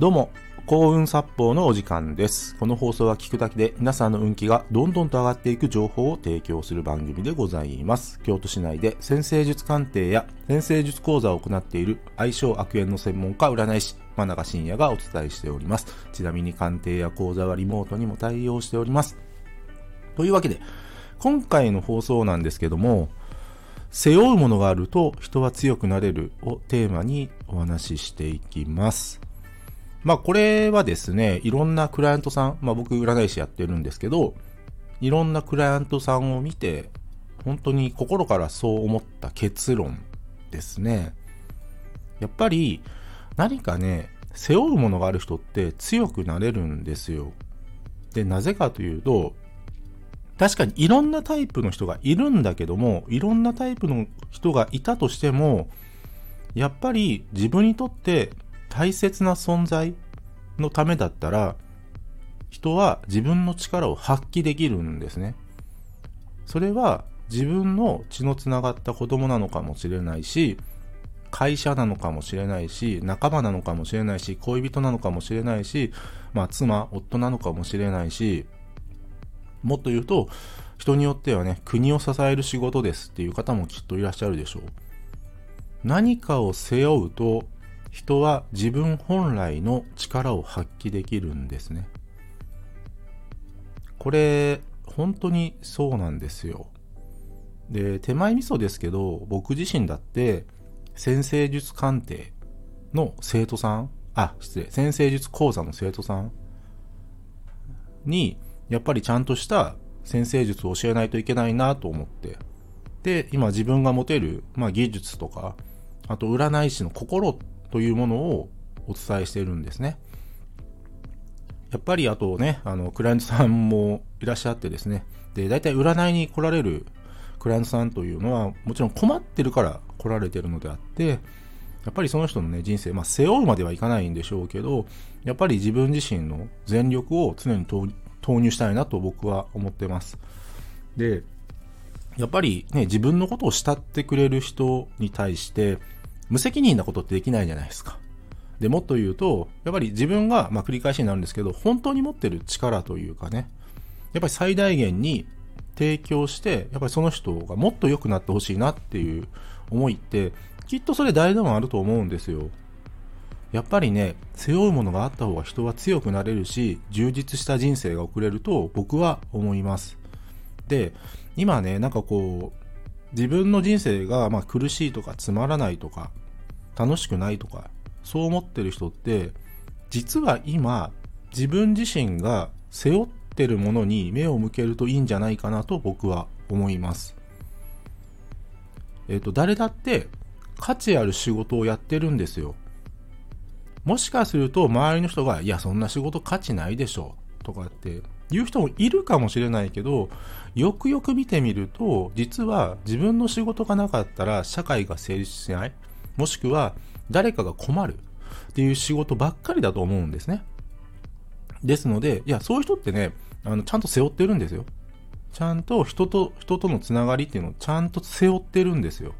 どうも、幸運殺法のお時間です。この放送は聞くだけで皆さんの運気がどんどんと上がっていく情報を提供する番組でございます。京都市内で先生術鑑定や先生術講座を行っている相性悪縁の専門家占い師、真中信也がお伝えしております。ちなみに鑑定や講座はリモートにも対応しております。というわけで、今回の放送なんですけども、背負うものがあると人は強くなれるをテーマにお話ししていきます。まあこれはですね、いろんなクライアントさん、まあ僕占い師やってるんですけど、いろんなクライアントさんを見て、本当に心からそう思った結論ですね。やっぱり何かね、背負うものがある人って強くなれるんですよ。で、なぜかというと、確かにいろんなタイプの人がいるんだけども、いろんなタイプの人がいたとしても、やっぱり自分にとって大切な存在のためだったら、人は自分の力を発揮できるんですね。それは自分の血のつながった子供なのかもしれないし、会社なのかもしれないし、仲間なのかもしれないし、恋人なのかもしれないし、まあ妻、夫なのかもしれないし、もっと言うと、人によってはね、国を支える仕事ですっていう方もきっといらっしゃるでしょう。何かを背負うと、人は自分本来の力を発揮できるんですね。これ、本当にそうなんですよ。で、手前味噌ですけど、僕自身だって、先生術鑑定の生徒さん、あ、失礼、先生術講座の生徒さんに、やっぱりちゃんとした先生術を教えないといけないなと思って。で、今自分が持てる、まあ、技術とか、あと占い師の心というものをお伝えしてるんですね。やっぱりあとね、あの、クライアントさんもいらっしゃってですね。で、大体占いに来られるクライアントさんというのは、もちろん困ってるから来られてるのであって、やっぱりその人のね、人生、まあ、背負うまではいかないんでしょうけど、やっぱり自分自身の全力を常に投入したいなと僕は思ってます。で、やっぱりね、自分のことを慕ってくれる人に対して、無責任なことってできないじゃないですか。で、もっと言うと、やっぱり自分が、まあ繰り返しになるんですけど、本当に持ってる力というかね、やっぱり最大限に提供して、やっぱりその人がもっと良くなってほしいなっていう思いって、きっとそれ誰でもあると思うんですよ。やっぱりね、背負うものがあった方が人は強くなれるし、充実した人生が送れると僕は思います。で、今ね、なんかこう、自分の人生がま苦しいとかつまらないとか、楽しくないとか、そう思ってる人って、実は今、自分自身が背負ってるものに目を向けるといいんじゃないかなと僕は思います。えっ、と、誰だって価値ある仕事をやってるんですよ。もしかすると周りの人が、いや、そんな仕事価値ないでしょ、とかって言う人もいるかもしれないけど、よくよく見てみると、実は自分の仕事がなかったら社会が成立しない、もしくは誰かが困るっていう仕事ばっかりだと思うんですね。ですので、いや、そういう人ってね、あの、ちゃんと背負ってるんですよ。ちゃんと人と、人とのつながりっていうのをちゃんと背負ってるんですよ。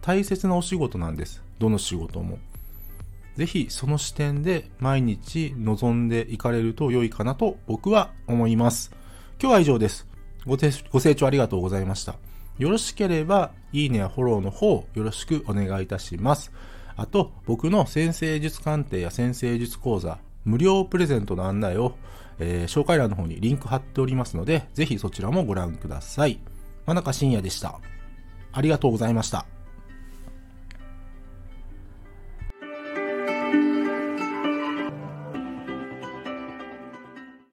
大切なお仕事なんです。どの仕事も。ぜひその視点で毎日臨んでいかれると良いかなと僕は思います。今日は以上です。ごご清聴ありがとうございました。よろしければ、いいねやフォローの方、よろしくお願いいたします。あと、僕の先生術鑑定や先生術講座、無料プレゼントの案内を、えー紹介欄の方にリンク貼っておりますので、ぜひそちらもご覧ください。真中信也でした。ありがとうございました。